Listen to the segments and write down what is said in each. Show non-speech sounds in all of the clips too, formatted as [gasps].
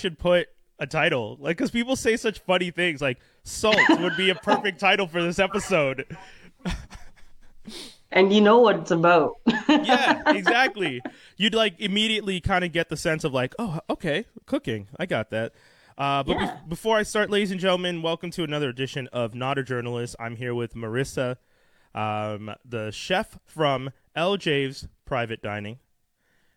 should put a title, like, because people say such funny things. Like, salt would be a perfect [laughs] title for this episode. And you know what it's about. [laughs] yeah, exactly. [laughs] You'd like immediately kind of get the sense of like, oh, okay, cooking. I got that. Uh, but Yeah. be- before I start, ladies and gentlemen, welcome to another edition of Not a Journalist. I'm here with Marissa, um, the chef from L. Javes Private Dining,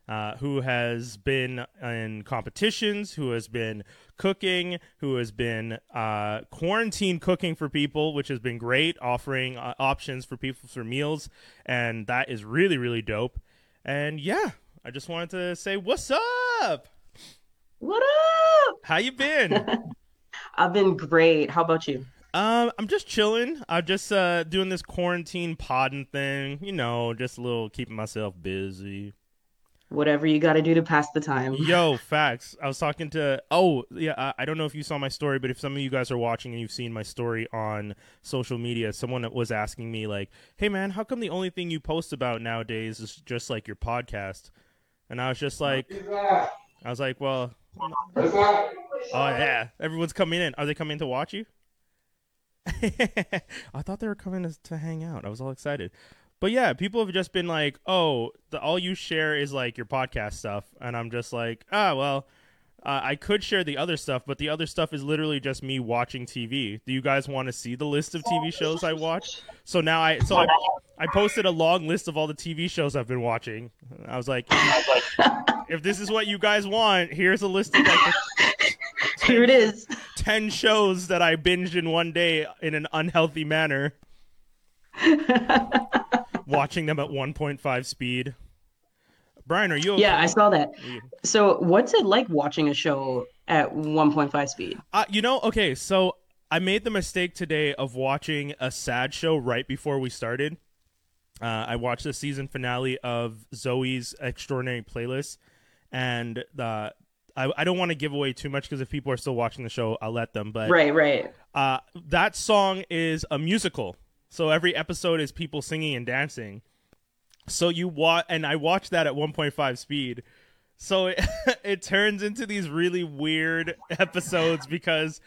uh, who has been in competitions, who has been cooking, who has been uh, quarantine cooking for people, which has been great, offering uh, options for people for meals, and that is really really dope. And yeah, I just wanted to say what's up. what up? How you been? [laughs] I've been great. How about you? Um, I'm just chilling. I'm just uh doing this quarantine podding thing. You know, just a little keeping myself busy. Whatever you got to do to pass the time. Yo, facts. I was talking to. Oh, yeah. I, I don't know if you saw my story, but if some of you guys are watching and you've seen my story on social media, someone was asking me like, "Hey, man, how come the only thing you post about nowadays is just like your podcast?" And I was just like, I was like, well, oh yeah, everyone's coming in. Are they coming to watch you? [laughs] I thought they were coming to, to hang out. I was all excited. But yeah, people have just been like, "Oh, the, all you share is like your podcast stuff," and I'm just like, "Ah, well, uh, I could share the other stuff, but the other stuff is literally just me watching TV. Do you guys want to see the list of TV shows I watch? So now I so I, I posted a long list of all the TV shows I've been watching. I was like, if this is what you guys want, here's a list of like [laughs] Here it is. 10 shows that I binged in one day in an unhealthy manner, [laughs] watching them at 1.5 speed. Brian, are you okay? Yeah, I saw that. So, what's it like watching a show at 1.5 speed? Uh, you know, okay, so I made the mistake today of watching a sad show right before we started. Uh, I watched the season finale of Zoey's Extraordinary Playlist, and uh, I, I don't want to give away too much because if people are still watching the show, I'll let them. But Right, right. uh, that song is a musical, so every episode is people singing and dancing. So you watch, and I watched that at 1.5 speed. So it, [laughs] it turns into these really weird episodes because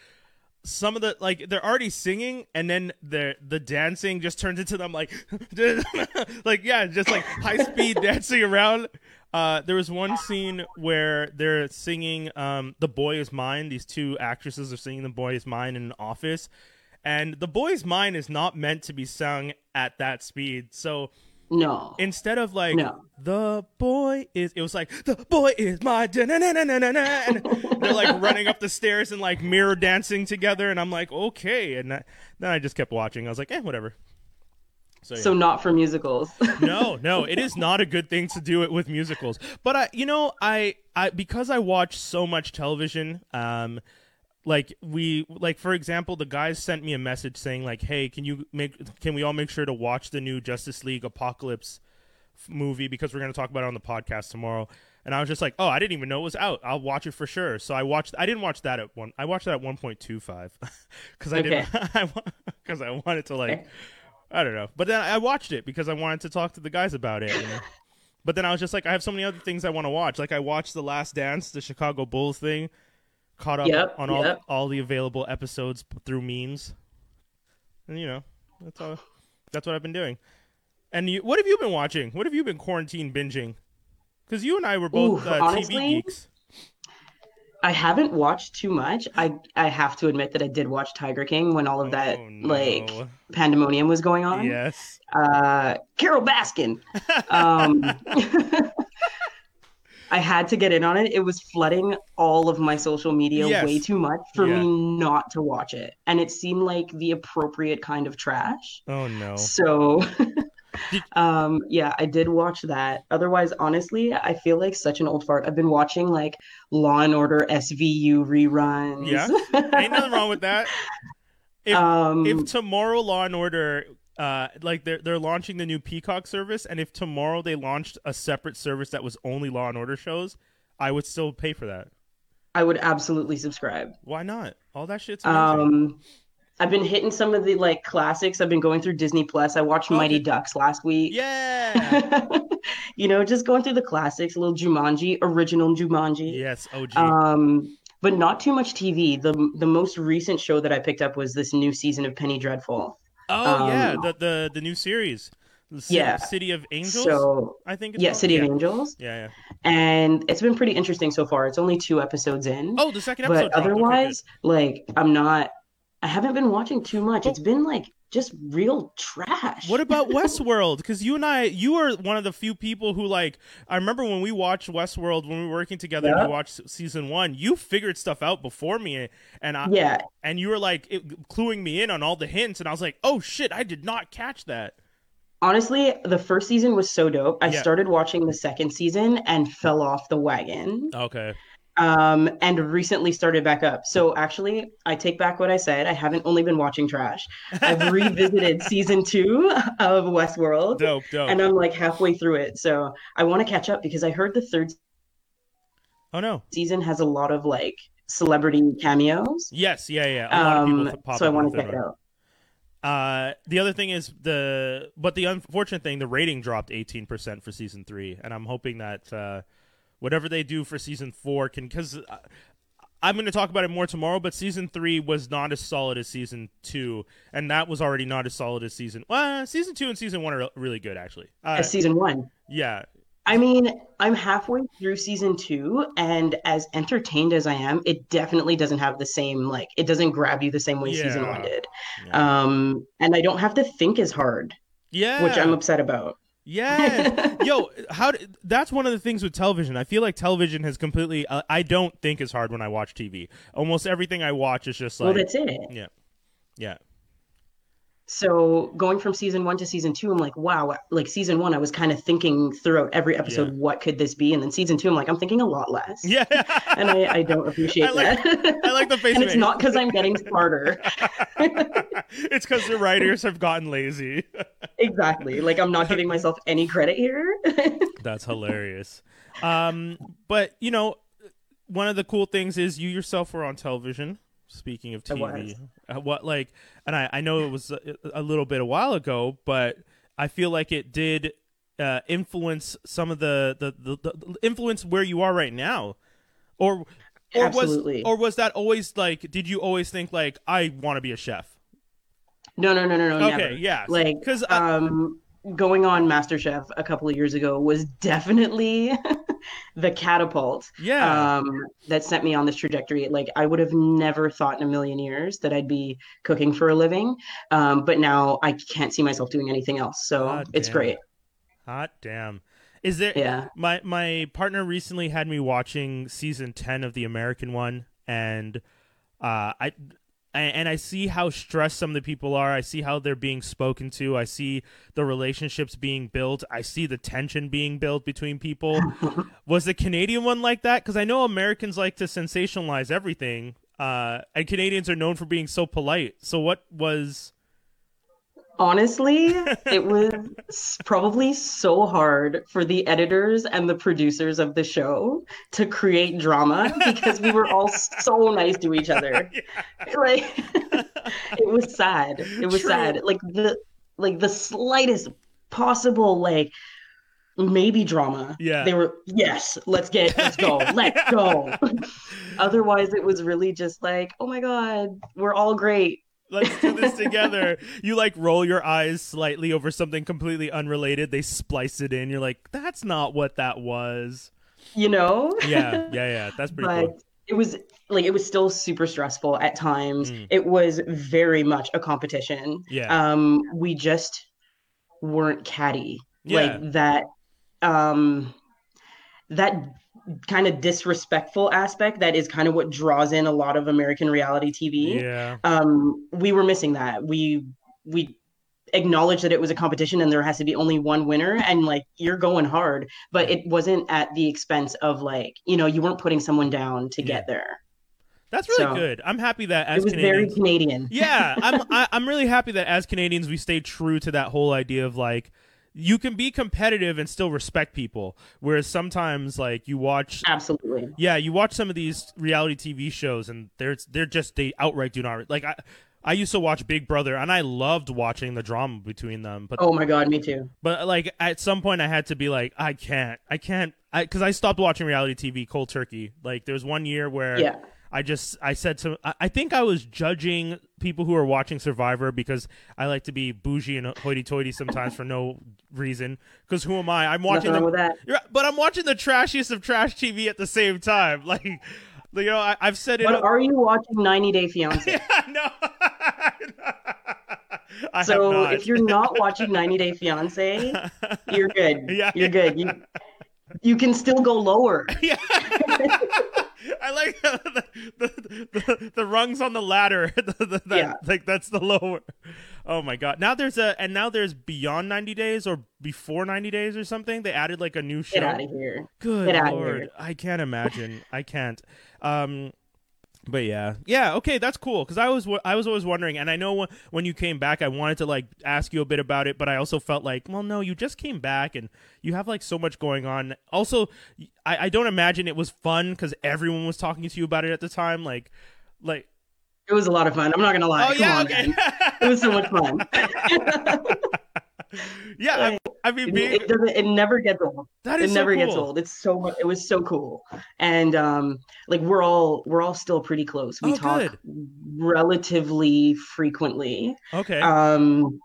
some of the like they're already singing and then the the dancing just turns into them like [laughs] like yeah just like high speed dancing around uh there was one scene where they're singing um the boy is mine these two actresses are singing the boy is mine in an office and the Boy's is mine is not meant to be sung at that speed so No. instead of like No. the boy is it was like the boy is my da-na-na-na-na-na-na, and they're like [laughs] running up the stairs and like mirror dancing together and i'm like okay and that, then i just kept watching i was like eh whatever so, yeah. So, not for musicals. no no [laughs] it is not a good thing to do it with musicals but i you know i i because i watch so much television um like we like for example the guys sent me a message saying like hey can you make can we all make sure to watch the new justice league apocalypse movie? Because we're going to talk about it on the podcast tomorrow. And i was just like oh i didn't even know it was out. I'll watch it for sure. So i watched i didn't watch that at one i watched that at 1.25 because [laughs] i didn't because [laughs] i wanted to like Okay. i don't know. But then i watched it because i wanted to talk to the guys about it you know? [laughs] but then i was just like i have so many other things i want to watch. Like i watched the last dance the chicago bulls thing caught up Yep, on all yep. all the available episodes through memes and you know that's all that's what i've been doing and you what have you been watching what have you been quarantine binging because you and i were both Ooh, uh, tv honestly, geeks I haven't watched too much. I I have to admit that I did watch Tiger King when all of that Oh, no. like pandemonium was going on. yes Uh, Carole Baskin. Um, [laughs] I had to get in on it. It was flooding all of my social media Yes. way too much for Yeah. me not to watch it, and it seemed like the appropriate kind of trash. oh no So, [laughs] um, yeah, I did watch that. Otherwise, honestly, I feel like such an old fart. I've been watching like Law and Order SVU reruns. Yeah. ain't nothing wrong with that [laughs] If- um, if tomorrow Law and Order, uh, like they're they're launching the new Peacock service, and if tomorrow they launched a separate service that was only Law and Order shows, I would still pay for that. I would absolutely subscribe. Why not? All that shit's amazing. Um, I've been hitting some of the like classics. I've been going through Disney Plus. I watched Oh, Mighty Ducks last week. yeah. [laughs] you know, just going through the classics, a little Jumanji, original Jumanji. yes. OG. Um, but not too much TV. The the most recent show that I picked up was this new season of Penny Dreadful. Oh yeah, Um, the the the new series, Yeah. City of Angels. So I think it's yeah, called? City yeah. of Angels, Yeah, yeah. and it's been pretty interesting so far. It's only two episodes in, Oh, the second episode. but otherwise, like I'm not. I haven't been watching too much. But- It's been like just real trash. What about [laughs] Westworld? Because you and I, you are one of the few people who like. I remember when we watched Westworld when we were working together. and Yeah. We watched season one. You figured stuff out before me, and I Yeah, and you were like it, cluing me in on all the hints, and I was like, oh shit, I did not catch that. honestly, the first season was so dope. I Yeah. started watching the second season and fell off the wagon. Okay. Um, and recently started back up. So actually, I take back what I said. I haven't only been watching trash. I've [laughs] revisited season two of Westworld, Dope, dope. and I'm like halfway through it. So I want to catch up because I heard the third oh no. season has a lot of like celebrity cameos. Yes, yeah, yeah. A lot Um, people pop so I want to check it out. Uh, the other thing is the, but the unfortunate thing, the rating dropped 18% for season three, and I'm hoping that uh, whatever they do for season four can, because I'm going to talk about it more tomorrow. But season three was not as solid as season two, and that was already not as solid as season. Well, season two and season one are really good, actually. Uh, As season one. yeah, I mean, I'm halfway through season two, and as entertained as I am, it definitely doesn't have the same like it doesn't grab you the same way season one did. yeah, Um, and I don't have to think as hard, yeah. which I'm upset about. Yeah. [laughs] Yo, how d that's one of the things with television. I feel like television has completely uh, I don't think as hard when I watch TV. Almost everything I watch is just like. well, that's it. yeah. Yeah. So going from season one to season two, I'm like, wow, like season one, I was kind of thinking throughout every episode, Yeah. what could this be? And then season two, I'm like, I'm thinking a lot less. Yeah. [laughs] And I, I don't appreciate I like- that. I like the [laughs] face and it's not because I'm getting smarter. [laughs] it's cuz the writers have gotten lazy. exactly. Like I'm not giving myself any credit here. That's hilarious. Um but you know, one of the cool things is you yourself were on television. Speaking of TV. Uh, what like, and I I know it was a, a little bit a while ago, but I feel like it did uh, influence some of the the, the the influence where you are right now, or or Absolutely. was or was that always like? Did you always think like I want to be a chef? no, no, no, no, no. Okay, never. yeah, Like, because um, going on MasterChef a couple of years ago was definitely [laughs] the catapult. yeah, um, that sent me on this trajectory. Like I would have never thought in a million years that I'd be cooking for a living. Um, but now I can't see myself doing anything else. So God it's damn. great. hot damn. Is there? Yeah. My my partner recently had me watching season ten of the American one, and uh, I and I see how stressed some of the people are. I see how they're being spoken to. I see the relationships being built. I see the tension being built between people. [laughs] Was the Canadian one like that? Because I know Americans like to sensationalize everything, uh, and Canadians are known for being so polite. So what was? Honestly, [laughs] it was probably so hard for the editors and the producers of the show to create drama because we were all [laughs] so nice to each other. [laughs] Like it was sad. It was True. sad. Like the like the slightest possible like maybe drama. Yeah. They were yes, let's get let's go. Let's go. Otherwise it was really just like, oh my god, we're all great. Let's do this together. You like roll your eyes slightly over something completely unrelated. They splice it in. You're like, that's not what that was. You know? Yeah, yeah, yeah. That's pretty but cool. it was like it was still super stressful at times. Mm. It was very much a competition. Yeah. Um, we just weren't catty Yeah. like that. Um, that kind of disrespectful aspect that is kind of what draws in a lot of American reality TV. Yeah. Um, we were missing that. We we acknowledged that it was a competition and there has to be only one winner and like you're going hard but it wasn't at the expense of like you know you weren't putting someone down to get there That's really So, good. I'm happy that as it was Canadians. very canadian yeah, I'm [laughs] I, I'm really happy that as Canadians we stay true to that whole idea of like you can be competitive and still respect people. Whereas sometimes like you watch absolutely yeah, you watch some of these reality TV shows and they're they're just they outright do not like I I used to watch Big Brother and I loved watching the drama between them, but oh my god me too but like at some point I had to be like I can't I can't I because I stopped watching reality TV cold turkey. Like there's one year where yeah I just I said to I, think I was judging people who are watching Survivor because I like to be bougie and hoity-toity sometimes for no reason. Because who am I? I'm watching Nothing the, with that. But I'm watching the trashiest of trash TV at the same time. [laughs] Like, you know, I, I've said it. But are you watching 90 Day Fiance? [laughs] no. [laughs] I so have if you're not watching 90 Day Fiance, you're good. Yeah. You're good. You you can still go lower. Yeah. I like [laughs] the, the, the, the rungs on the ladder. [laughs] The- that- Yeah. Like that's the lower. Oh my god. Now there's a and now there's beyond 90 days or before 90 days or something. They added like a new show. Get out of here. Good Get lord. here. I can't imagine. I can't. Um but yeah, yeah, okay, that's cool. Because I was, I was always wondering, and I know when, when you came back, I wanted to like ask you a bit about it, but I also felt like, well, no, you just came back, and you have like so much going on. Also, I, I don't imagine it was fun because everyone was talking to you about it at the time. Like, like, It was a lot of fun. I'm not gonna lie. oh Come yeah, on, okay, man. It was so much fun. [laughs] yeah. I, I mean, it, being, it doesn't. It never gets old. that It is so never gets old. It's so mu- it was so cool, and um, like we're all we're all still pretty close. We Oh, talk good. relatively frequently. Okay, Um,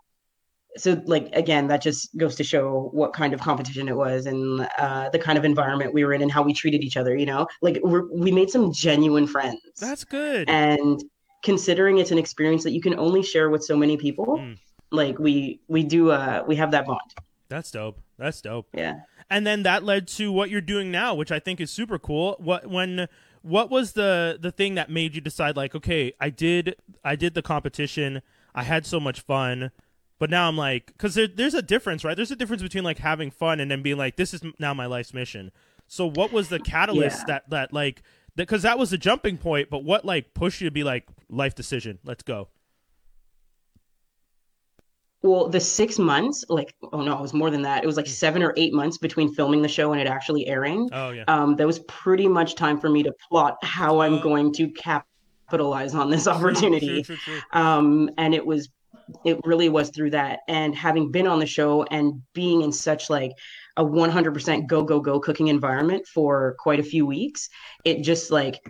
so like again, that just goes to show what kind of competition it was and uh, the kind of environment we were in and how we treated each other. You know, like we're, we made some genuine friends. that's good. and considering it's an experience that you can only share with so many people, Mm. Like we we do uh we have that bond. That's dope. That's dope. Yeah. and then that led to what you're doing now, which I think is super cool. What when what was the the thing that made you decide like, okay, I did I did the competition, I had so much fun, but now I'm like, because there, there's a difference, right? There's a difference between like having fun and then being like, this is now my life's mission. So what was the catalyst Yeah. that that like because that was the jumping point, but what like pushed you to be like life decision? Let's go. Well, the six months, like oh no, it was more than that. It was like seven or eight months between filming the show and it actually airing. Oh yeah. Um, that was pretty much time for me to plot how I'm going to capitalize on this [laughs] opportunity. true, true, true. um, and it was it really was through that and having been on the show and being in such like a 100% go go go cooking environment for quite a few weeks it just like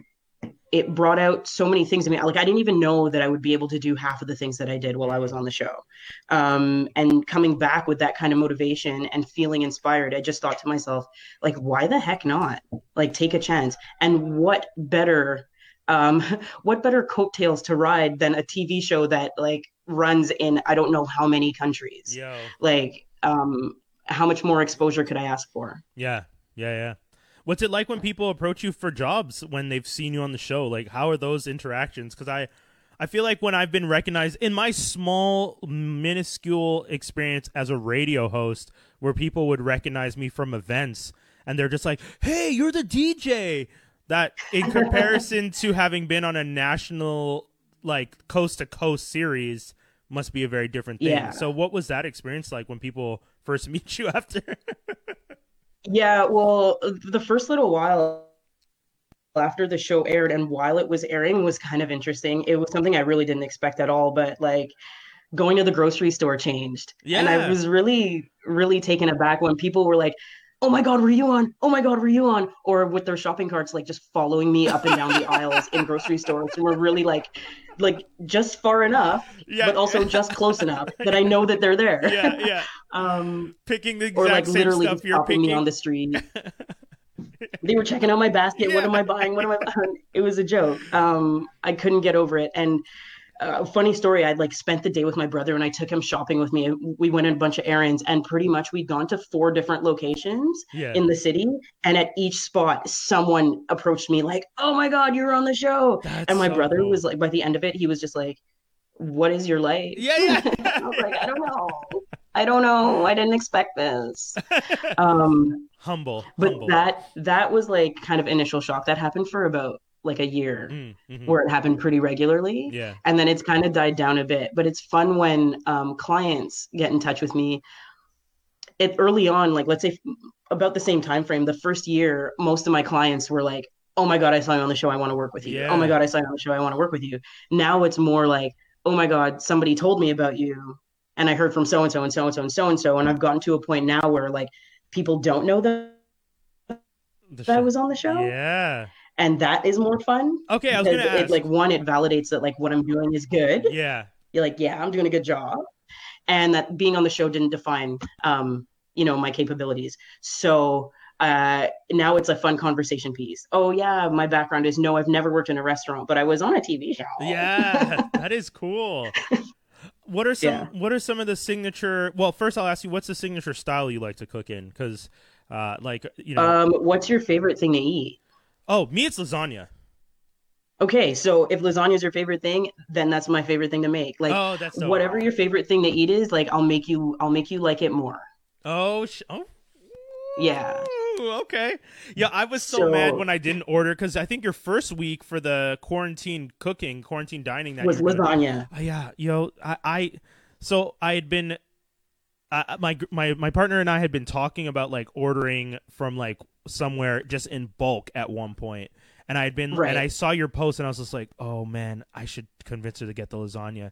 it brought out so many things in me like i didn't even know that i would be able to do half of the things that i did while i was on the show um, and coming back with that kind of motivation and feeling inspired i just thought to myself like why the heck not like take a chance and what better um, [laughs] what better coattails to ride than a TV show that like runs in I don't know how many countries. Yo. Like, um, how much more exposure could I ask for? Yeah, yeah, yeah. What's it like when people approach you for jobs when they've seen you on the show? Like, how are those interactions? Because I, I feel like when I've been recognized in my small, minuscule experience as a radio host, where people would recognize me from events, and they're just like, "Hey, you're the DJ." That, in comparison to having been on a national, like coast to coast series, must be a very different thing. Yeah. So, what was that experience like when people first [laughs] meet you after? [laughs] Yeah, well, the first little while after the show aired and while it was airing was kind of interesting. It was something I really didn't expect at all, but like going to the grocery store changed. Yeah. And I was really, really taken aback when people were like, Oh my God, were you on? Oh my God, were you on? Or with their shopping carts, like just following me up and down the aisles in grocery stores. And we're really like, like just far enough, Yeah. but also just close enough [laughs] that I know that they're there. yeah, yeah. [laughs] Um, Picking the or exact like same literally stuff you're stopping me on the street. [laughs] they were checking out my basket. What am I buying? What am I buying? It was a joke. Um, I couldn't get over it. And uh, funny story, I'd like spent the day with my brother and I took him shopping with me. We went on a bunch of errands and pretty much we'd gone to four different locations yeah. in the city. And at each spot, someone approached me like, "Oh my God, you're on the show!" That's and my so brother cool. was like, by the end of it, he was just like, "What is your life?" Yeah, yeah. [laughs] I was like, "I don't know. I don't know. I didn't expect this." [laughs] Um, humble. but humble. that that was like kind of initial shock that happened for about like a year Mm, mhm. where it happened pretty regularly Yeah. and then it's kind of died down a bit but it's fun when um, clients get in touch with me it early on like let's say about the same time frame the first year most of my clients were like oh my god i saw you on the show i want to work with you Yeah. oh my god i saw you on the show i want to work with you now it's more like oh my god somebody told me about you and i heard from so and so and so and so and so and so and i've gotten to a point now where like people don't know that The that I was on the show Yeah. And that is more fun. Okay, I was gonna it, ask. like one, it validates that like what I'm doing is good. yeah. You're like, yeah, I'm doing a good job, and that being on the show didn't define, um, you know, my capabilities. So uh, now it's a fun conversation piece. Oh yeah, my background is no, I've never worked in a restaurant, but I was on a TV show. Yeah, that is cool. [laughs] What are some Yeah. what are some of the signature well, first I'll ask you what's the signature style you like to cook in cuz uh like you know Um, what's your favorite thing to eat? Oh, me it's lasagna. Okay, so if lasagna is your favorite thing, then that's my favorite thing to make. Like oh, that's so whatever your favorite thing to eat is, like I'll make you I'll make you like it more. Oh, sh- oh. Yeah. Okay. Yeah, I was so, So- mad when I didn't order because I think your first week for the quarantine cooking, quarantine dining that Was you were doing- lasagna. Uh, yeah, yo, I, I, so I had been, uh, my my my partner and I had been talking about like ordering from like somewhere just in bulk at one point, and I had been Right. and I saw your post and I was just like, oh man, I should convince her to get the lasagna,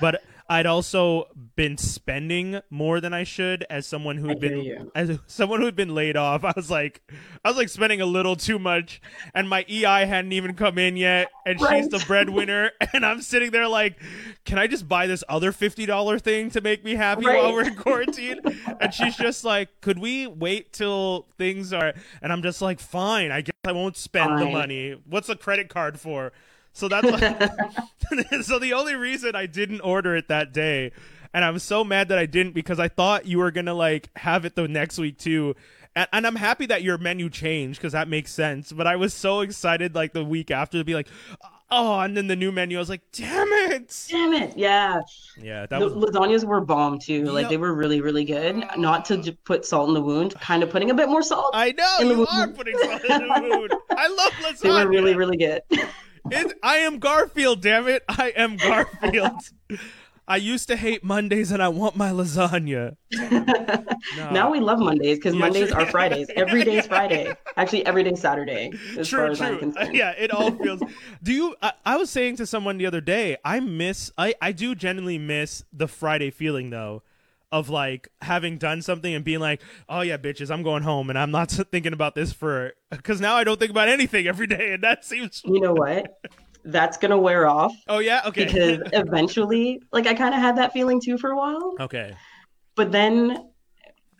but I'd also been spending more than I should as someone who had been you. as [laughs] someone who had been laid off. I was like, I was like spending a little too much, and my EI hadn't even come in yet, and she's the breadwinner, [laughs] and I'm sitting there like, can I just buy this other fifty dollar thing to make me happy while we're in quarantine? and she's [laughs] just like, could we wait till things are? And I'm just like, fine, I guess I won't spend the money. What's a credit card for? So that's why, [laughs] so the only reason I didn't order it that day, and I'm so mad that I didn't because I thought you were gonna like have it the next week too. And, and I'm happy that your menu changed because that makes sense. But I was so excited like the week after to be like, oh, and then the new menu. I was like, damn it. Damn it. Yeah. Yeah, that The was lasagnas were bomb too. Like Yep. they were really, really good. Oh. Not to put salt in the wound, kind of putting a bit more salt. I know in the you wound. are putting salt in the mood. I love lasagna. [laughs] They were really, really good. [laughs] It, I am Garfield, damn it. I am Garfield. I used to hate Mondays and I want my lasagna. No. [laughs] Now we love Mondays because Yeah, Mondays true. are Fridays. Every day's [laughs] Friday. Actually, every day's Saturday, as far true, as I'm true. [laughs] concerned. Yeah, it all feels. Do you? I, I was saying to someone the other day, I miss. I I do genuinely miss the Friday feeling though, of like having done something and being like, oh yeah, bitches, I'm going home and I'm not [laughs] thinking about this for because now I don't think about anything every day and that seems. You know what? That's gonna wear off Oh yeah, okay. because [laughs] eventually, like I kind of had that feeling too for a while, okay, but then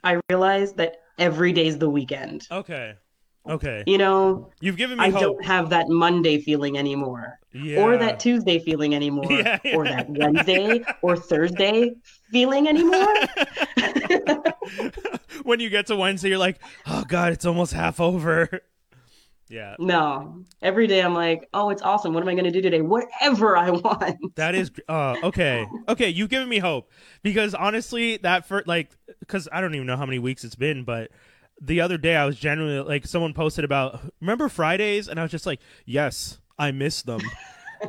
I realized that every day's the weekend. okay, okay. You know, You've given me I hope. don't have that Monday feeling anymore, yeah. or that Tuesday feeling anymore, Yeah, yeah. or that Wednesday or Thursday feeling anymore. [laughs] when you get to Wednesday, you're like, oh god, it's almost half over. Yeah, No, every day I'm like, oh, it's awesome. What am I going to do today? Whatever I want. that is uh okay. Okay, you've given me hope because honestly, that for like cuz I don't even know how many weeks it's been, but the other day I was genuinely like someone posted about remember Fridays and I was just like, "Yes, I miss them."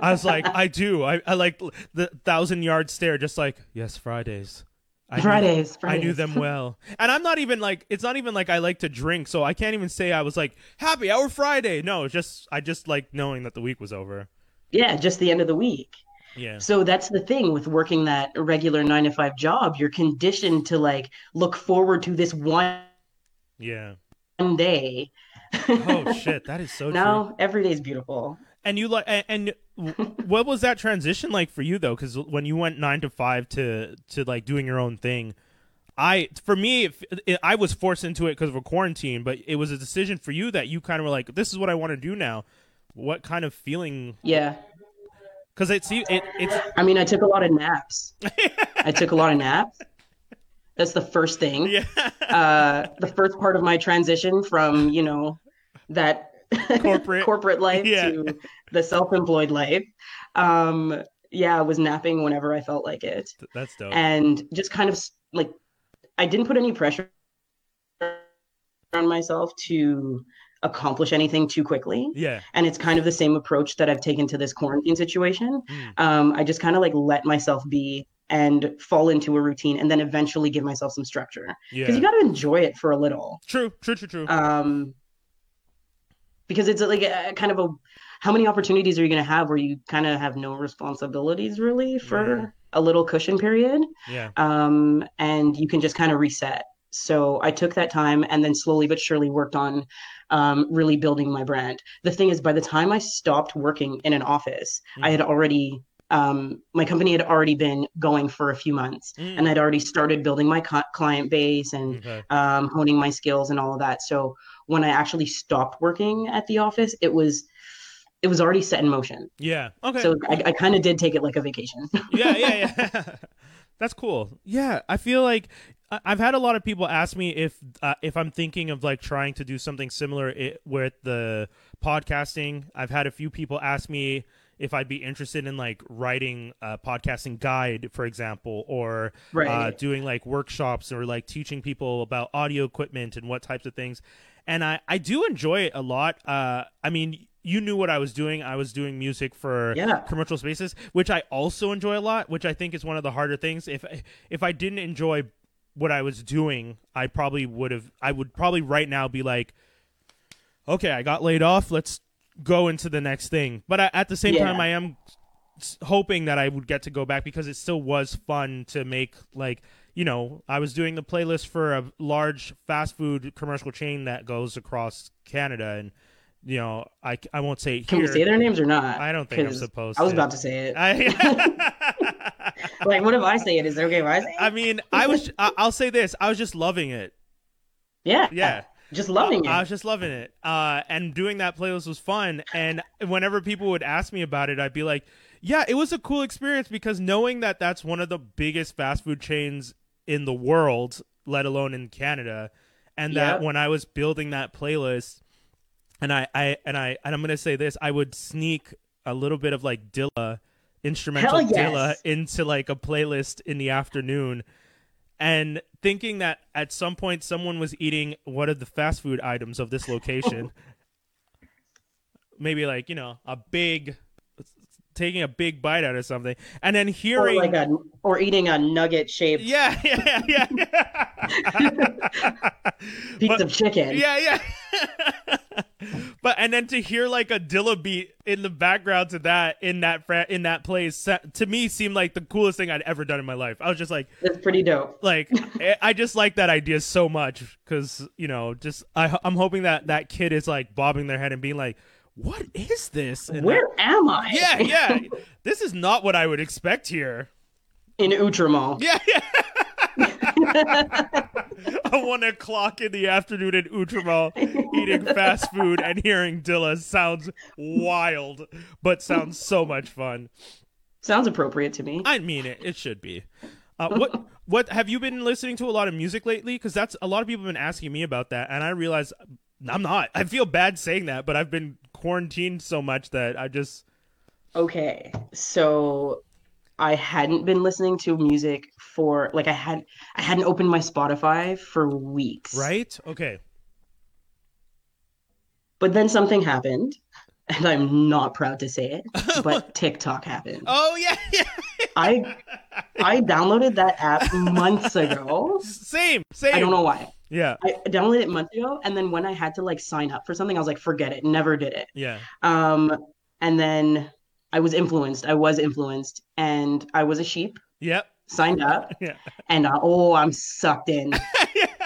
I was like, "I do. I I like the 1000 yard stare just like, "Yes, Fridays." I knew- Fridays, I knew them well. And I'm not even like it's not even like I like to drink, so I can't even say I was like happy hour Friday. No, it's just I just like knowing that the week was over. Yeah, just the end of the week. Yeah. So that's the thing with working that regular nine to five job. You're conditioned to like look forward to this one Yeah. day. Oh [laughs] shit, that is so true. now every day's beautiful. And you like and, and [laughs] what was that transition like for you though? Because when you went nine to five to to like doing your own thing, I for me it, it, I was forced into it because of a quarantine, but it was a decision for you that you kind of were like, this is what I want to do now. What kind of feeling? Yeah. Because it's it, it's I mean, I took a lot of naps. [laughs] I took a lot of naps. That's the first thing. yeah [laughs] Uh, the first part of my transition from, you know, that Corporate. [laughs] corporate life Yeah. to the self-employed life. Um, yeah, I was napping whenever I felt like it. that's dope. and just kind of like I didn't put any pressure on myself to accomplish anything too quickly. yeah. And it's kind of the same approach that I've taken to this quarantine situation. Mm. Um, I just kind of like let myself be and fall into a routine and then eventually give myself some structure Yeah. because you got to enjoy it for a little. true. True. True. True. Um, because it's like a kind of a how many opportunities are you going to have where you kind of have no responsibilities really for Yeah. a little cushion period yeah. um, and you can just kind of reset. So I took that time and then slowly but surely worked on um, really building my brand. The thing is, by the time I stopped working in an office, Mm. I had already, um, my company had already been going for a few months Mm. and I'd already started building my co- client base and Okay. um, honing my skills and all of that. So when I actually stopped working at the office, it was, it was already set in motion. Yeah. Okay. So I, I kind of did take it like a vacation. [laughs] yeah, yeah, yeah. [laughs] That's cool. Yeah, I feel like I've had a lot of people ask me if uh, if I'm thinking of like trying to do something similar i- with the podcasting. I've had a few people ask me if I'd be interested in like writing a podcasting guide, for example, or uh, doing like workshops or like teaching people about audio equipment and what types of things. And I I do enjoy it a lot. Uh, I mean. You knew what I was doing. I was doing music for Yeah. commercial spaces, which I also enjoy a lot, which I think is one of the harder things. If if I didn't enjoy what I was doing, I probably would have I would probably right now be like okay, I got laid off, let's go into the next thing. But I, at the same Yeah. time I am hoping that I would get to go back because it still was fun to make like you know, I was doing the playlist for a large fast food commercial chain that goes across Canada and you know, I, I won't say Can here. we say their names or not? I don't think I'm supposed I was to. about to say it. I, [laughs] [laughs] like, what if I say it? Is it okay if I say it? I mean, I was. I'll say this: I was just loving it. yeah. Yeah, Just loving it. I was just loving it. Uh, and doing that playlist was fun. And whenever people would ask me about it, I'd be like, "Yeah, it was a cool experience because knowing that that's one of the biggest fast food chains in the world, let alone in Canada, and that when I was building that playlist." And I, I and I and I'm gonna say this: I would sneak a little bit of like Dilla, instrumental yes. Dilla, into like a playlist in the afternoon, and thinking that at some point someone was eating one of the fast food items of this location, maybe like you know a big, taking a big bite out of something, and then Or hearing. like a, or eating a nugget shaped yeah, [laughs] yeah, yeah, yeah. [laughs] piece But- of chicken. Yeah, yeah. [laughs] but and then to hear like a Dilla beat in the background to that in that fra- in that place to me seemed like the coolest thing I'd ever done in my life. I was just like, That's pretty dope. like [laughs] I- I just like that idea so much because you know, just I I'm hoping that that kid is like bobbing their head and being like, "What is this?" And Where am I? yeah, yeah. [laughs] this is not what I would expect here. In Outremer. Yeah, yeah. [laughs] I one o'clock in the afternoon in Outremer eating fast food and hearing Dilla sounds wild, but sounds so much fun. Sounds appropriate to me. I mean it. It should be. Uh, what what have you been listening to a lot of music lately? Because that's a lot of people have been asking me about that, and I realize I'm not. I feel bad saying that, but I've been quarantined so much that I just Okay. So I hadn't been listening to music for like I had I hadn't opened my Spotify for weeks. right. Okay. But then something happened, and I'm not proud to say it, but [laughs] TikTok happened. Oh yeah, [laughs] yeah. I I downloaded that app months ago. Same, same. I don't know why. Yeah, I downloaded it months ago, and then when I had to like sign up for something, I was like, forget it, never did it. yeah. Um, and then I was influenced. I was influenced, and I was a sheep. Yep. Signed up, [laughs] Yeah. and uh, oh, I'm sucked in.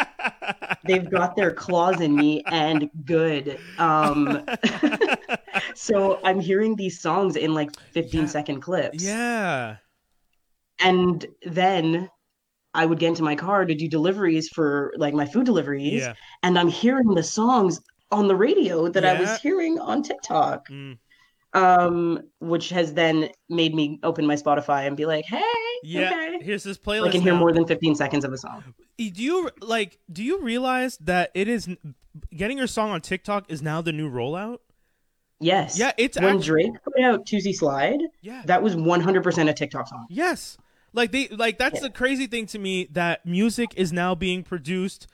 [laughs] They've got their claws in me, and good. Um, [laughs] so I'm hearing these songs in like 15 Yeah. second clips. yeah. And then I would get into my car to do deliveries for like my food deliveries, Yeah. and I'm hearing the songs on the radio that I was hearing on TikTok. Mm. Um, which has then made me open my Spotify and be like, hey, Yeah. okay. Here's this playlist. I can hear now. more than 15 seconds of a song. Do you like? Do you realize that it is getting your song on TikTok is now the new rollout? Yes. Yeah, it's when act- Drake put out Toosie Slide, Yeah. that was 100% a TikTok song. Yes. Like they like that's Yeah. the crazy thing to me that music is now being produced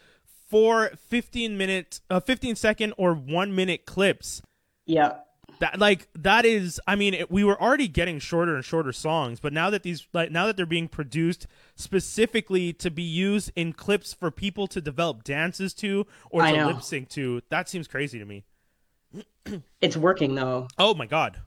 for 15 minute uh, 15 second or 1 minute clips. Yeah. That like that is I mean it, we were already getting shorter and shorter songs, but now that these like now that they're being produced specifically to be used in clips for people to develop dances to or I to know. lip sync to, that seems crazy to me. [clears throat] It's working though. Oh my god.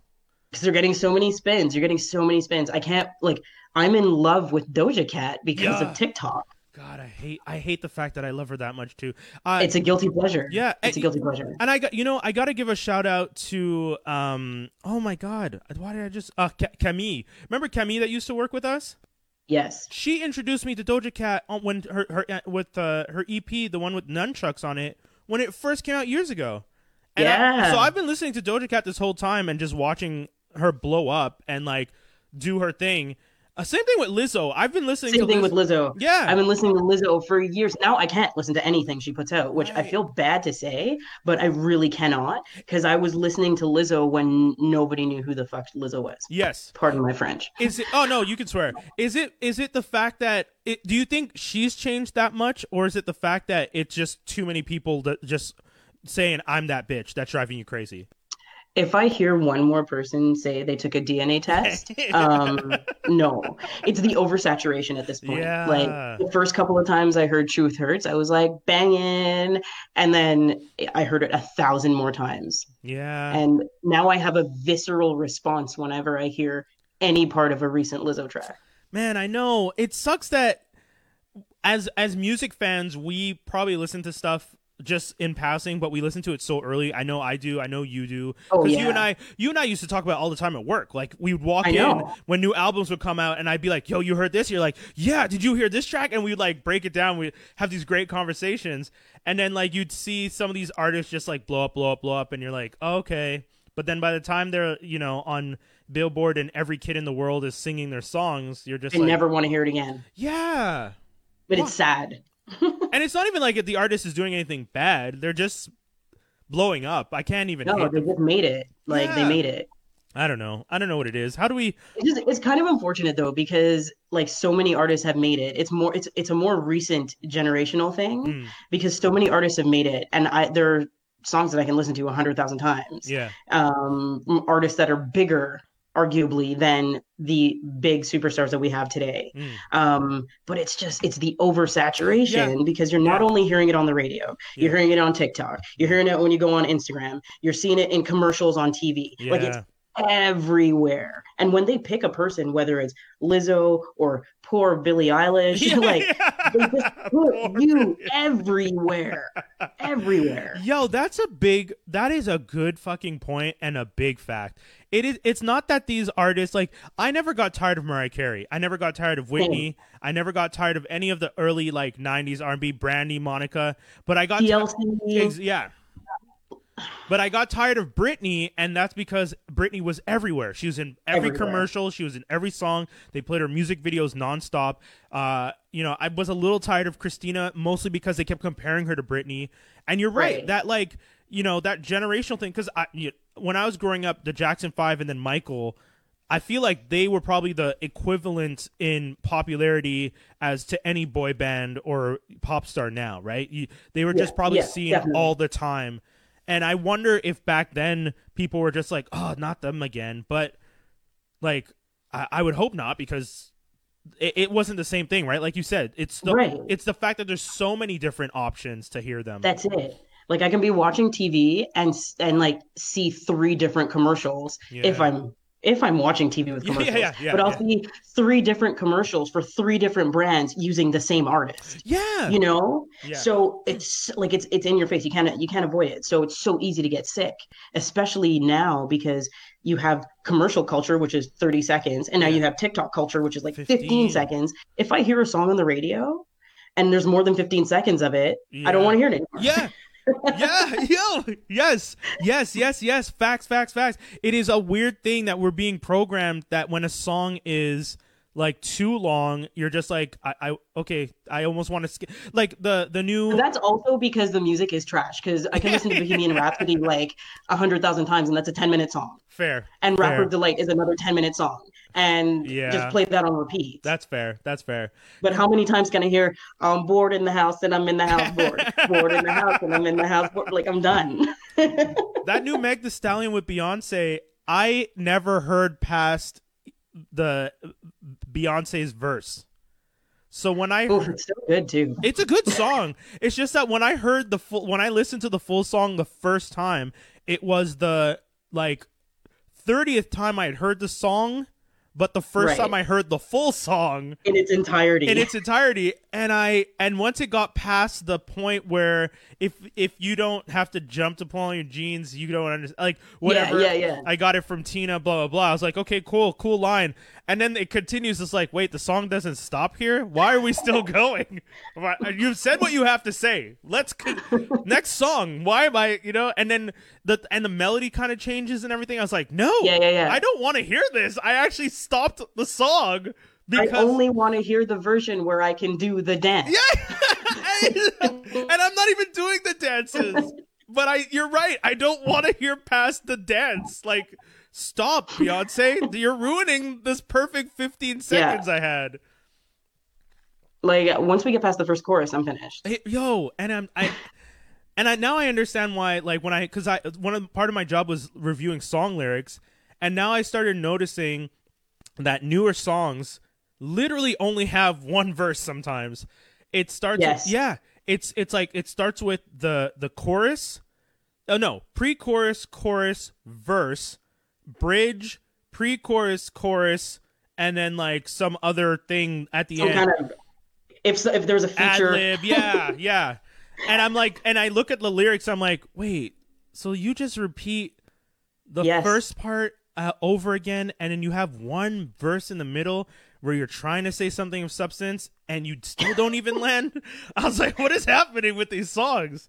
Because they're getting so many spins. You're getting so many spins. I can't, like, I'm in love with Doja Cat because Yeah. of TikTok. God, I hate I hate the fact that I love her that much too. Uh, It's a guilty pleasure. Yeah, It's a guilty pleasure. and I got you know I got to give a shout out to um oh my god why did I just uh Camille remember Camille that used to work with us Yes. she introduced me to Doja Cat on when her her uh, with uh, her EP the one with nunchucks on it when it first came out years ago and I- Yeah. so I've been listening to Doja Cat this whole time and just watching her blow up and like do her thing uh, same thing with Lizzo I've been listening Same to thing Liz- with Lizzo. yeah I've been listening to Lizzo for years. Now I can't listen to anything she puts out, which I feel bad to say, but I really cannot because I was listening to Lizzo when nobody knew who the fuck Lizzo was. yes Pardon my French. Is it? Oh no, you can swear. Is it? Is it the fact that? It, do you think she's changed that much, or is it the fact that it's just too many people that just saying I'm that bitch that's driving you crazy? If I hear one more person say they took a DNA [laughs] test, um, no, it's the oversaturation at this point. Yeah. Like the first couple of times I heard "Truth Hurts," I was like banging, and then I heard it a thousand more times, Yeah. and now I have a visceral response whenever I hear any part of a recent Lizzo track. Man, I know it sucks that as as music fans, we probably listen to stuff just in passing, but we listen to it so early. I know I do. I know you do. Oh, yeah. you and I, you and I used to talk about it all the time at work. Like we would walk I in know. when new albums would come out, and I'd be like, "Yo, you heard this?" You're like, "Yeah." Did you hear this track? And we'd like break it down. We have these great conversations, and then like you'd see some of these artists just like blow up, blow up, blow up, and you're like, oh, "Okay." But then by the time they're you know on Billboard and every kid in the world is singing their songs, you're just I like, never want to hear it again, yeah. but Huh. it's sad. And it's not even like the artist is doing anything bad; they're just blowing up. I can't even. No, they them. just made it. Like Yeah. they made it. I don't know. I don't know what it is. How do we? It's just it's kind of unfortunate though because like so many artists have made it. It's more it's it's a more recent generational thing Mm, because so many artists have made it, and I there are songs that I can listen to a hundred thousand times. yeah. Um, artists that are bigger, arguably, than the big superstars that we have today. Mm. Um, but it's just it's the oversaturation because you're not Yeah. only hearing it on the radio, you're Yeah. hearing it on TikTok, you're hearing it when you go on Instagram, you're seeing it in commercials on TV. Like it's Yeah. Everywhere. And when they pick a person, whether it's Lizzo or poor Billie Eilish, [laughs] Yeah, like yeah. [laughs] they just put you everywhere, everywhere. Yo, that's a big. That is a good fucking point and a big fact. It is. It's not that these artists like. I never got tired of Mariah Carey. I never got tired of Whitney. I never got tired of any of the early like '90s R&B, Brandy, Monica. But I got TLC, Ex- yeah. But I got tired of Britney, and that's because Britney was everywhere. She was in every Everywhere. commercial. She was in every song. They played her music videos nonstop. Uh, you know, I was a little tired of Christina, mostly because they kept comparing her to Britney. And you're right, Right. that like you know that generational thing. Because I, you, when I was growing up, the Jackson Five and then Michael. I feel like they were probably the equivalent in popularity as to any boy band or pop star now, right? You, they were just probably yeah, seen definitely. all the time. And I wonder if back then people were just like, oh, not them again. But like, I, I would hope not because it, it wasn't the same thing, right? Like you said, it's the Right. it's the fact that there's so many different options to hear them. That's it. Like I can be watching TV and and like see three different commercials if I'm if I'm watching TV with [laughs] Yeah, yeah, commercials. yeah, yeah, but I'll yeah. see three different commercials for three different brands using the same artist. yeah, You know? yeah, So it's like it's it's in your face. You can't you can't avoid it. So it's so easy to get sick, especially now because you have commercial culture, which is 30 seconds, and now Yeah. you have TikTok culture, which is like 15. 15 seconds. If I hear a song on the radio and there's more than 15 seconds of it, I don't want to hear it anymore. yeah. Yeah, [laughs] yo, yes, yes, yes, yes. Facts, facts, facts. It is a weird thing that we're being programmed that when a song is like too long, you're just like, I, I okay, I almost want to skip. Like the the new, That's also because the music is trash. Because I can listen to [laughs] Bohemian Rhapsody like a hundred thousand times, and that's a ten minute song. fair, And Fair. Rapper Delight is another ten minute song, and Yeah. just play that on repeat. that's fair, that's fair. but how many times can I hear I'm bored in the house and I'm in the house bored, [laughs] bored in the house and I'm in the house bored? Like I'm done. that new Meg Thee Stallion with Beyonce, I never heard past the Beyonce's verse. So when I oh, Oof, it's so good too. It's a good song. it's just that when I heard the full, when I listened to the full song the first time, it was the like thirtieth time I had heard the song, but the first Right. time I heard the full song in its entirety. in its entirety and I and once it got past the point where if if you don't have to jump to pull on your jeans, you don't understand like whatever. yeah, yeah. yeah. I got it from Tina, blah blah blah. I was like, okay, cool, cool line. And then it continues. It's like, wait, the song doesn't stop here. Why are we still [laughs] going? You've said what you have to say. Let's con- [laughs] next song. Why am I? You know? And then the and the melody kind of changes and everything. I was like, no, Yeah, yeah, yeah. I don't want to hear this. I actually stopped the song I only want to hear the version where I can do the dance. yeah, [laughs] and I'm not even doing the dances. But I, you're right. I don't want to hear past the dance. Like, stop, Beyonce. You're ruining this perfect 15 seconds I had. Like once we get past the first chorus, I'm finished. Hey, yo, and I'm I, and I now I understand why. Like when I, because I one of the, part of my job was reviewing song lyrics, and now I started noticing that newer songs literally only have one verse sometimes. It starts Yes. with, yeah, it's it's like it starts with the the chorus. Oh no, pre-chorus, chorus, verse, bridge, pre-chorus, chorus, and then like some other thing at the Some end. kind of if if there's a feature, lib, [laughs] yeah, yeah. And I'm like, and I look at the lyrics, I'm like, wait, so you just repeat the Yes. first part uh, over again, and then you have one verse in the middle where you're trying to say something of substance, and you still don't even land. [laughs] I was like, what is happening with these songs?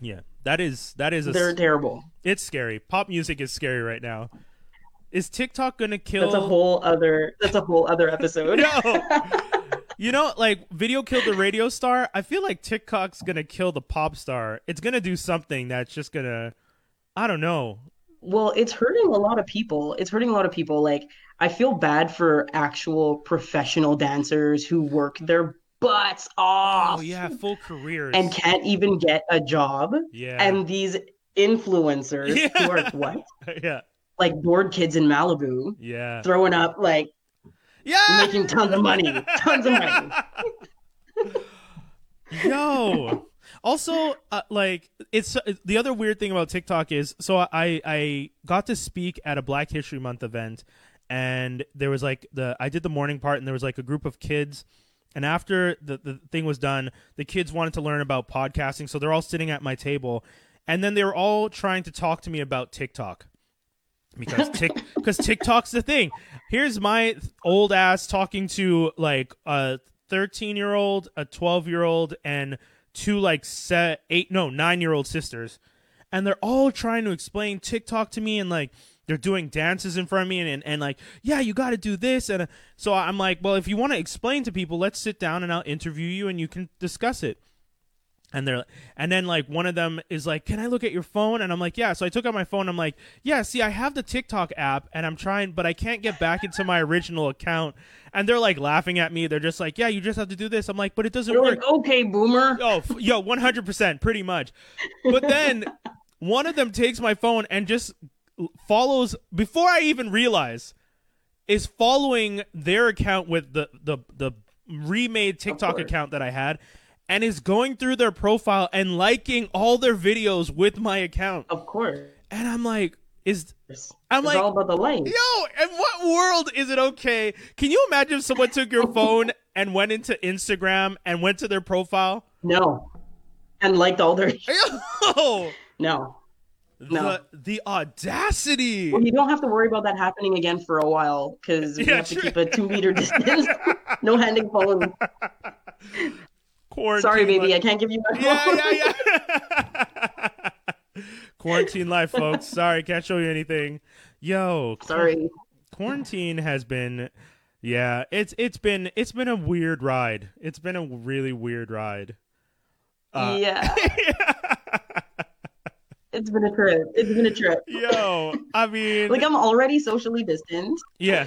Yeah, that is that is a, they're terrible. it's scary. Pop music is scary right now. Is TikTok gonna kill? That's a whole other. That's a whole other episode. [laughs] No. [laughs] you know, like video killed the radio star. I feel like TikTok's gonna kill the pop star. It's gonna do something that's just gonna, I don't know. Well, it's hurting a lot of people. It's hurting a lot of people. Like, I feel bad for actual professional dancers who work mm. their butts oh, off Oh yeah, full careers. and can't even get a job. yeah, And these influencers Yeah. who are what? [laughs] yeah, Like bored kids in Malibu yeah, throwing up, like yeah. making tons of money. [laughs] Tons of money. Yo. Also, uh, like it's the other weird thing about TikTok is so I I got to speak at a Black History Month event, and there was like the I did the morning part, and there was like a group of kids, and after the the thing was done, the kids wanted to learn about podcasting, so they're all sitting at my table, and then they were all trying to talk to me about TikTok because [laughs] tick because TikTok's the thing. Here's my old ass talking to like a 13 year old, a 12 year old, and two like set eight no nine year old sisters, and they're all trying to explain TikTok to me and like. They're doing dances in front of me and, and, and like, yeah, you got to do this. And uh, so I'm like, well, if you want to explain to people, let's sit down and I'll interview you and you can discuss it and they're and then like one of them is like can i look at your phone? And i'm like yeah. So i took out my phone. I'm like yeah see i have the tiktok app and i'm trying but i can't get back into my original account. And they're like laughing at me. They're just like yeah you just have to do this. I'm like but it doesn't You're work. Like, okay, boomer. Oh, yo, 100%, pretty much. But then one of them takes my phone and just follows before I even realize is following their account with the the the remade TikTok account that I had and is going through their profile and liking all their videos with my account. Of course. And I'm like, is I'm it's like- all about the lane. Yo, in what world is it okay? Can you imagine if someone took your [laughs] phone and went into Instagram and went to their profile? No. And liked all their [laughs] no. No. the the audacity. Well, you don't have to worry about that happening again for a while because we Yeah, have to keep a two meter distance. [laughs] no handing phone. Quarantine Sorry, baby, I can't give you my Yeah, phone. yeah, yeah. [laughs] [laughs] Quarantine life, folks. Sorry, can't show you anything. Yo, Sorry. quarantine has been yeah, it's it's been it's been a weird ride. It's been a really weird ride. Uh, yeah. [laughs] It's been a trip. It's been a trip. Yo, I mean, Like I'm already socially distant. yeah,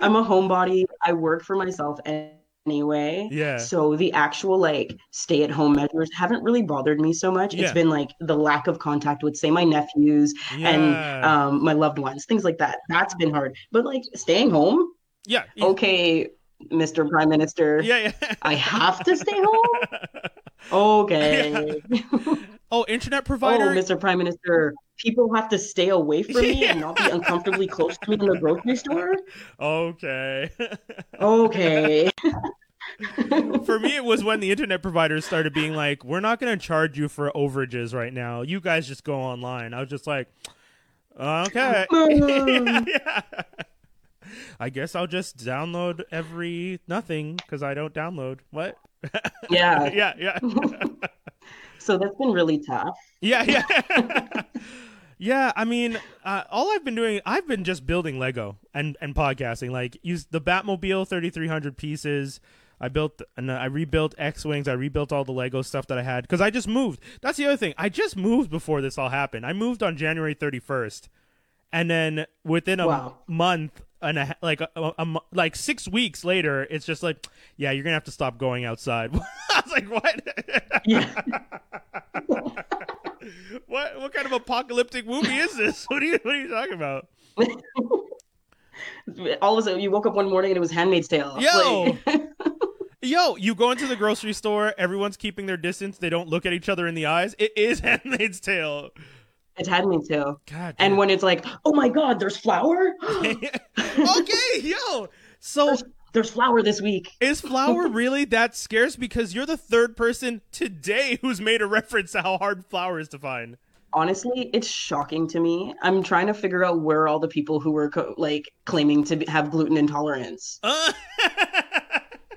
I'm a homebody. I work for myself anyway. Yeah. So the actual like stay at home measures haven't really bothered me so much. Yeah. It's been like the lack of contact with say my nephews yeah, and um my loved ones, things like that. That's been hard. But like staying home, yeah, okay, Mr. Prime Minister, yeah, yeah. [laughs] I have to stay home. [laughs] Okay. Oh, internet provider. oh, provider. Mr. Prime Minister, people have to stay away [laughs] from me and not be uncomfortably close to me in the grocery store. Okay. Okay. [laughs] [laughs] for me, it was when the internet providers started being like, "We're not going to charge you for overages right now. You guys just go online." I was just like, "Okay." yeah, yeah. I guess I'll just download every nothing because I don't download. What? Yeah. yeah, yeah. So that's been really tough. Yeah, yeah. [laughs] [laughs] yeah, I mean, uh, all I've been doing, I've been just building Lego and, and podcasting. Like, use the Batmobile 3,300 pieces. I built and I rebuilt X Wings. I rebuilt all the Lego stuff that I had because I just moved. That's the other thing. I just moved before this all happened. I moved on January 31st. And then within a Wow. month, and a, like a, a, like six weeks later, it's just like, yeah, you're gonna have to stop going outside. [laughs] I was like, what? Yeah. [laughs] what what kind of apocalyptic movie is this? What are you what are you talking about? [laughs] All of a sudden, you woke up one morning and it was Handmaid's Tale. Yo! Like, Yo, you go into the grocery store, everyone's keeping their distance, they don't look at each other in the eyes. It is Handmaid's Tale. It's Handmaid's Tale. God. And when it's like, oh my God, there's flour. [laughs] [laughs] okay, yo. So there's, there's flour this week. is flour [laughs] really that scarce? Because you're the third person today who's made a reference to how hard flour is to find. Honestly, it's shocking to me. I'm trying to figure out where all the people who were co- like claiming to be- have gluten intolerance Uh,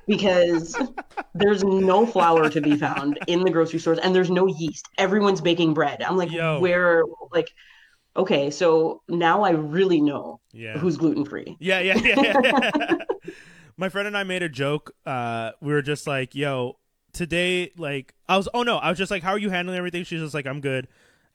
because there's no flour to be found in the grocery stores and there's no yeast. Everyone's baking bread. I'm like, Yo. where like okay, so now I really know yeah. who's gluten free. Yeah, yeah, yeah. yeah. [laughs] My friend and I made a joke. Uh, we were just like, "Yo, today, like, I was. Oh no, I was just like, how are you handling everything?" She's just like, "I'm good."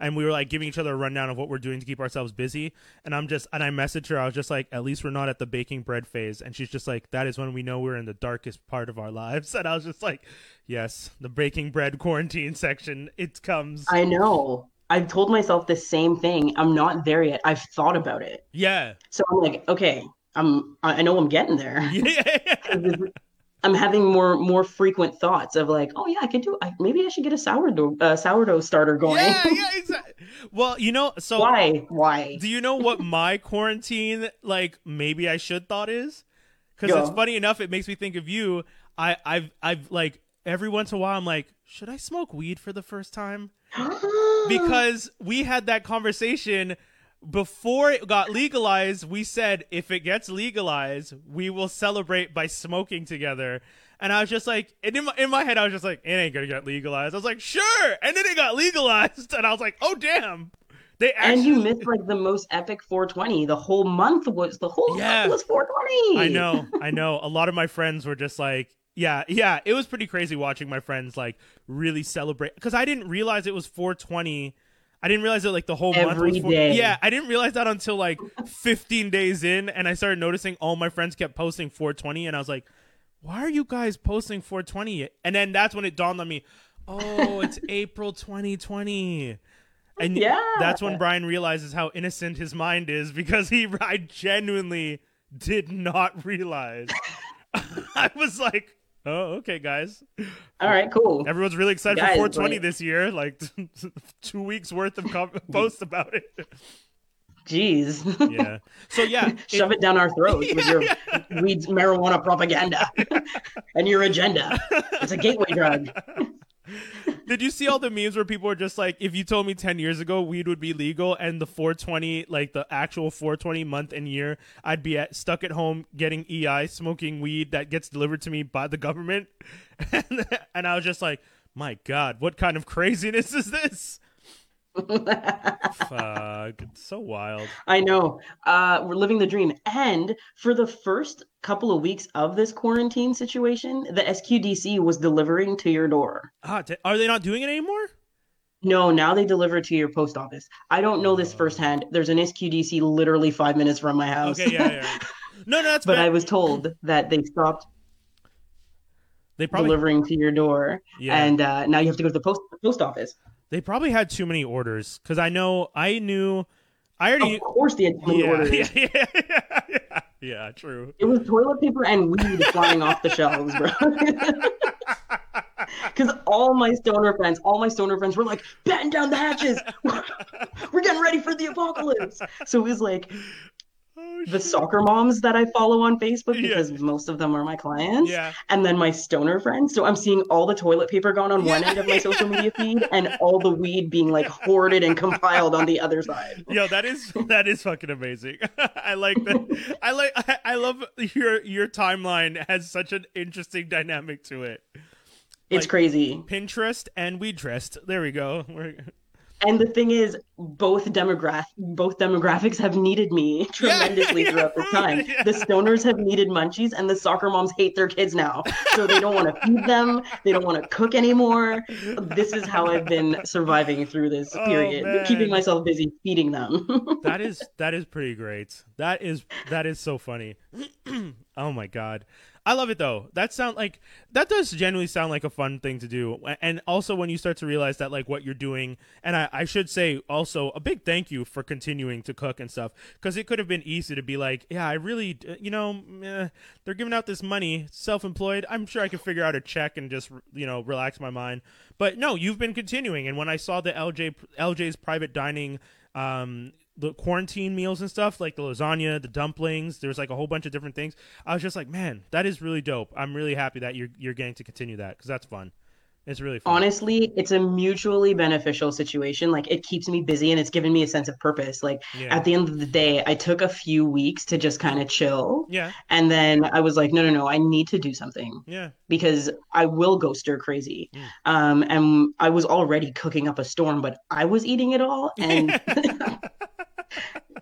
And we were like giving each other a rundown of what we're doing to keep ourselves busy. And I'm just, and I messaged her. I was just like, "At least we're not at the baking bread phase." And she's just like, "That is when we know we're in the darkest part of our lives." [laughs] And I was just like, "Yes, the baking bread quarantine section. It comes." I know. I've told myself the same thing. I'm not there yet. I've thought about it. yeah, So I'm like, okay, I'm I know I'm getting there. [laughs] [laughs] yeah. I'm having more more frequent thoughts of like, oh yeah, I could do. I, maybe I should get a sourdough uh, sourdough starter going. yeah, [laughs] yeah, exactly. Well, you know, so Why? Why? Do you know what my quarantine like maybe I should thought is? Because it's funny enough, it makes me think of you. I, I've I've like every once in a while I'm like, should I smoke weed for the first time? [gasps] Because we had that conversation before it got legalized. We said if it gets legalized, we will celebrate by smoking together. And I was just like, and in my, in my head, I was just like, it ain't gonna get legalized. I was like, sure. And then it got [laughs] legalized, and I was like, oh damn. They actually and you missed like the most epic 420. The whole month was the whole Yeah. month was 420. I know, I know. A lot of my friends were just like, yeah, yeah. It was pretty crazy watching my friends like really celebrate because I didn't realize it was 420. I didn't realize that like the whole month Every was four- day. Yeah, I didn't realize that until like 15 days in, and I started noticing all my friends kept posting 420, and I was like, why are you guys posting 420? And then that's when it dawned on me, oh, it's [laughs] April 2020. And Yeah. that's when Brian realizes how innocent his mind is because he [laughs] I genuinely did not realize. [laughs] I was like, "Oh, okay, guys. All right, cool. Everyone's really excited Guys, for 420 like- this year. Like [laughs] two weeks worth of com- [laughs] posts about it. Jeez. Yeah. So [laughs] yeah, Shove it down our throats with your weeds marijuana propaganda and your agenda. It's a gateway drug. Did you see all the memes where people were just like, if you told me 10 years ago weed would be legal and the 420, like the actual 420 month and year, I'd be at, stuck at home getting EI, smoking weed that gets delivered to me by the government? And, [laughs] and I was just like, my God, what kind of craziness is this? [laughs] Fuck. It's so wild. I know. Uh, we're living the dream. And for the first couple of weeks of this quarantine situation, the SQDC was delivering to your door. Ah, t- are they not doing it anymore? No, now they deliver to your post office. I don't know this firsthand. There's an SQDC literally five minutes from my house. Okay, yeah, yeah. [laughs] No, no, that's but fair. I was told that they stopped they probably delivering to your door, Yeah. and uh, now you have to go to the post post office. They probably had too many orders because I know I knew I already Of course, they had so many yeah, orders. yeah, [laughs] yeah, yeah, yeah, yeah, true. It was toilet paper and weed [laughs] flying off the shelves, bro. [laughs] Because all my stoner friends, all my stoner friends were like, batten down the hatches. We're getting ready for the apocalypse. So it was like Oh, the soccer moms that I follow on Facebook Yeah. because most of them are my clients. Yeah. And then my stoner friends. So I'm seeing all the toilet paper gone on one end of my [laughs] social media feed and all the weed being like hoarded and compiled on the other side. Yo, that is that is fucking amazing. [laughs] I like that. I like. I, I love your your timeline has such an interesting dynamic to it. It's Like- crazy. Pinterest and we dressed. There we go. We're, And the thing is, both demograph both demographics have needed me [laughs] tremendously yeah, throughout this time. yeah. The stoners have needed munchies, and the soccer moms hate their kids now, so they don't want to feed them. They don't want to cook anymore. This is how I've been surviving through this Oh, period, man. keeping myself busy feeding them. [laughs] that is that is pretty great. That is that is so funny. [clears throat] oh my god. I love it though. That sound like that does genuinely sound like a fun thing to do. And also when you start to realize that like what you're doing and I, I should say also a big thank you for continuing to cook and stuff because it could have been easy to be like, yeah, I really you know, eh, they're giving out this money, self-employed. I'm sure I could figure out a check and just, you know, relax my mind. But no, you've been continuing and when I saw the LJ LJ's private dining um the quarantine meals and stuff like the lasagna the dumplings there's like a whole bunch of different things i was just like man that is really dope i'm really happy that you're you're getting to continue that because that's fun it's really fun Honestly, it's a mutually beneficial situation. Like it keeps me busy and it's given me a sense of purpose. Like yeah at the end of the day, I took a few weeks to just kind of chill. yeah And then I was like, no, no, no, I need to do something yeah because I will go stir crazy. Mm. Um, and I was already cooking up a storm, but I was eating it all. And [laughs] [laughs]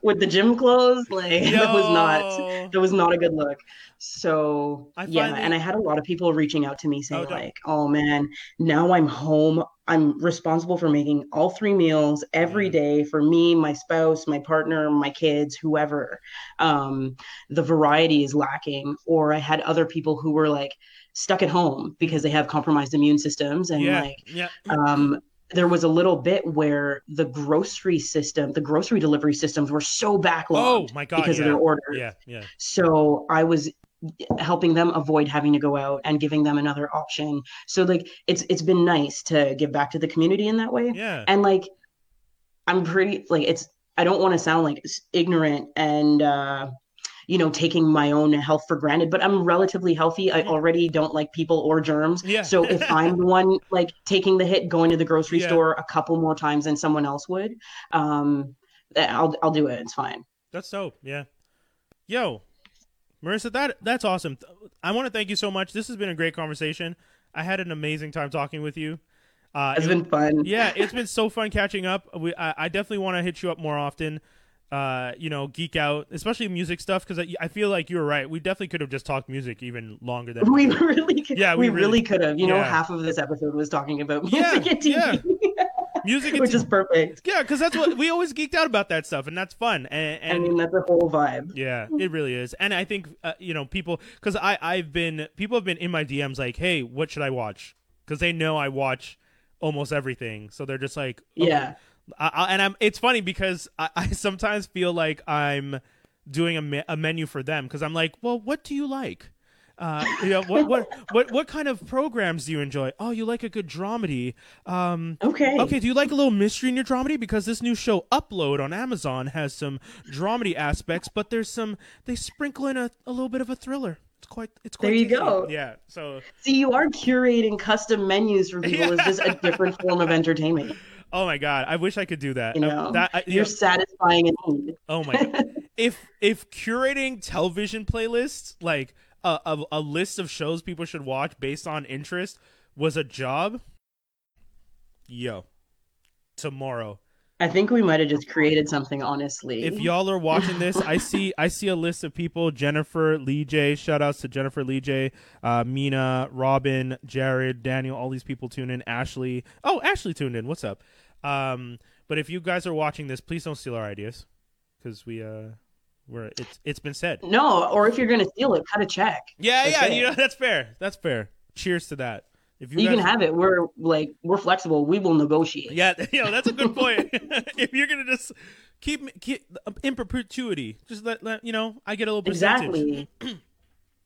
with the gym clothes, like [laughs] that was not Yo. that was not a good look. So yeah, and I had a lot of people reaching out to me saying Oh, like, "Oh man, now I'm home. I'm responsible for making all three meals every Mm. day for me, my spouse, my partner, my kids, whoever." Um, the variety is lacking. Or I had other people who were like stuck at home because they have compromised immune systems and yeah like yeah um, there was a little bit where the grocery system, the grocery delivery systems were so backlogged oh my god because yeah. of their orders. yeah yeah So I was helping them avoid having to go out and giving them another option. So like it's it's been nice to give back to the community in that way. yeah And like I'm pretty like it's I don't want to sound like ignorant and uh you know taking my own health for granted but i'm relatively healthy i Mhm. already don't like people or germs Yeah. so if [laughs] i'm the one like taking the hit going to the grocery Yeah. store a couple more times than someone else would um i'll i'll do it it's fine That's dope. Yeah. Yo, Marissa, that that's awesome. I want to thank you so much. This has been a great conversation. I had an amazing time talking with you. Uh, it's it- been fun yeah, it's been so fun catching up. We, I, I definitely want to hit you up more often. Uh, you know, geek out, especially music stuff, because I, I feel like you were right. We definitely could have just talked music even longer than [laughs] we really could, Yeah, we we, really- really could have you know half of this episode was talking about Yeah, music and tv [laughs] music. and which t- is perfect yeah, because that's what we always geeked out about that stuff, and that's fun. And, and i mean that's a whole vibe Yeah, it really is, and I think uh, you know people because I I've been people have been in my DMs like, hey, what should I watch? Because they know I watch almost everything, so they're just like, okay. yeah I, I, and I'm. It's funny because I, [laughs] I sometimes feel like I'm doing a, me- a menu for them because I'm like, well, what do you like? Uh, you know, what what [laughs] what what kind of programs do you enjoy? Oh, you like a good dramedy. Um, okay Okay, do you like a little mystery in your dramedy? Because this new show, Upload on Amazon, has some dramedy aspects, but there's some they sprinkle in a, a little bit of a thriller. It's quite it's quite There you go. Yeah. So See, you are curating custom menus for people. It's just a different form of entertainment. Oh my god, I wish I could do that. You Uh, know, that I, you you're know, satisfying a need. oh my god. [laughs] if if curating television playlists like a, a a list of shows people should watch based on interest was a job, yo, tomorrow I think we might have just created something. Honestly, if y'all are watching this, I see I see a list of people: Jennifer Lee J. Shout outs to Jennifer Lee J. Uh, Mina, Robin, Jared, Daniel. All these people tune in. Ashley. Oh, Ashley tuned in. What's up? Um, but if you guys are watching this, please don't steal our ideas because we uh we're it's it's been said. no, or if you're gonna steal it, cut a check. Yeah, That's yeah. it. You know [laughs] that's fair. That's fair. Cheers to that. If you, You, guys, can have it. We're like we're flexible. We will negotiate. Yeah, [laughs] you know that's a good point. [laughs] [laughs] if you're gonna just keep keep um, in perpetuity, just let, let you know I get a little percentage. exactly. [clears throat]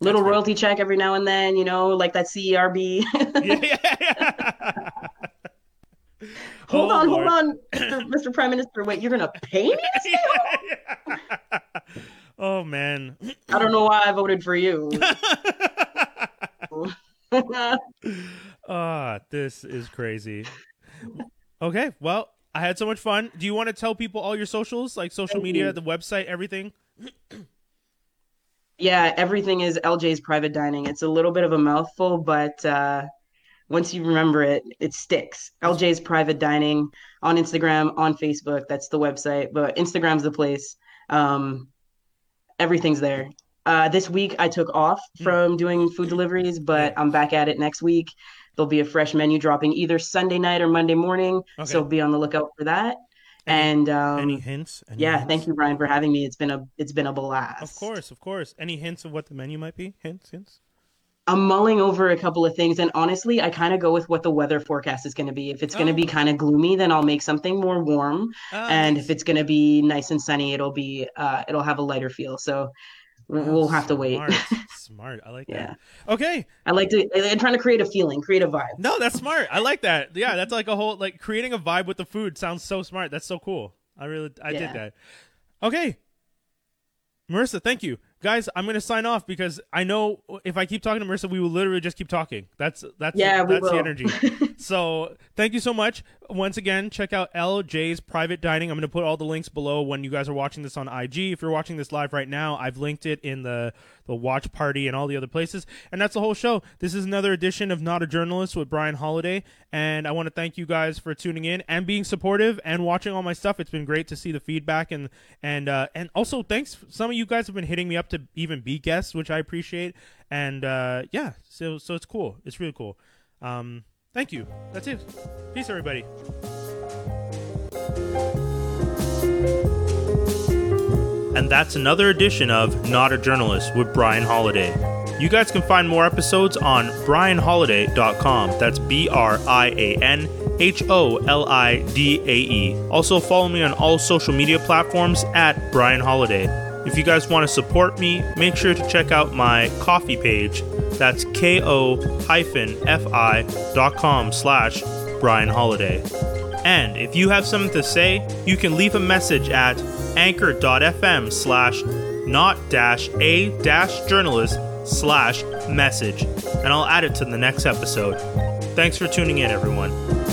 Little fair. royalty check every now and then. You know, like that CERB. yeah, yeah, yeah. hold Oh, on, Lord. hold on, Mr. [clears throat] Prime Minister. Wait, you're gonna pay me? to oh man. I don't know why I voted for you. Ah, this is crazy. Okay, well, I had so much fun. Do you want to tell people all your socials, like social Thank media, you. the website, everything? [clears throat] yeah, everything is LJ's private dining. It's a little bit of a mouthful, but uh, once you remember it, it sticks. LJ's private dining on Instagram, on Facebook. That's the website, but Instagram's the place. Um, everything's there. Uh, this week I took off from doing food deliveries, but I'm back at it next week. There'll be a fresh menu dropping either Sunday night or Monday morning, Okay. so be on the lookout for that. Any- and um, Any hints? Any yeah, hints? thank you, Brian, for having me. It's been a it's been a blast. Of course, of course. Any hints of what the menu might be? Hints, hints. I'm mulling over a couple of things, and honestly, I kind of go with what the weather forecast is going to be. If it's going to Oh. be kind of gloomy, then I'll make something more warm, Ah, and nice. if it's going to be nice and sunny, it'll be uh, it'll have a lighter feel. So Oh, we'll have to wait. Smart. [laughs] smart. I like Yeah. that. Okay. I like to. I'm trying to create a feeling, create a vibe. No, that's smart. I like that. Yeah, that's like a whole like creating a vibe with the food sounds so smart. That's so cool. I really I Yeah. did that. Okay. Marissa, thank you. Guys, I'm gonna sign off because I know if I keep talking to Marissa, we will literally just keep talking. That's that's Yeah, that's the energy. [laughs] so thank you so much. Once again, check out LJ's private dining. I'm gonna put all the links below when you guys are watching this on IG. If you're watching this live right now, I've linked it in the the watch party and all the other places. And that's the whole show. This is another edition of Not a Journalist with Brian Holidae. And I want to thank you guys for tuning in and being supportive and watching all my stuff. It's been great to see the feedback and and uh, and also thanks. Some of you guys have been hitting me up to even be guests, which I appreciate. And uh, yeah, so so it's cool. It's really cool. Um, thank you. That's it. Peace, everybody. And that's another edition of Not a Journalist with Brian Holidae. You guys can find more episodes on brianholidae.com. That's B R I A N H O L I D A E. Also, follow me on all social media platforms at Brian Holidae. If you guys want to support me, make sure to check out my Ko-fi page. That's ko-fi.com slash Brian Holidae. And if you have something to say, you can leave a message at anchor.fm slash not dash a dash journalist slash message, and I'll add it to the next episode. Thanks for tuning in, everyone.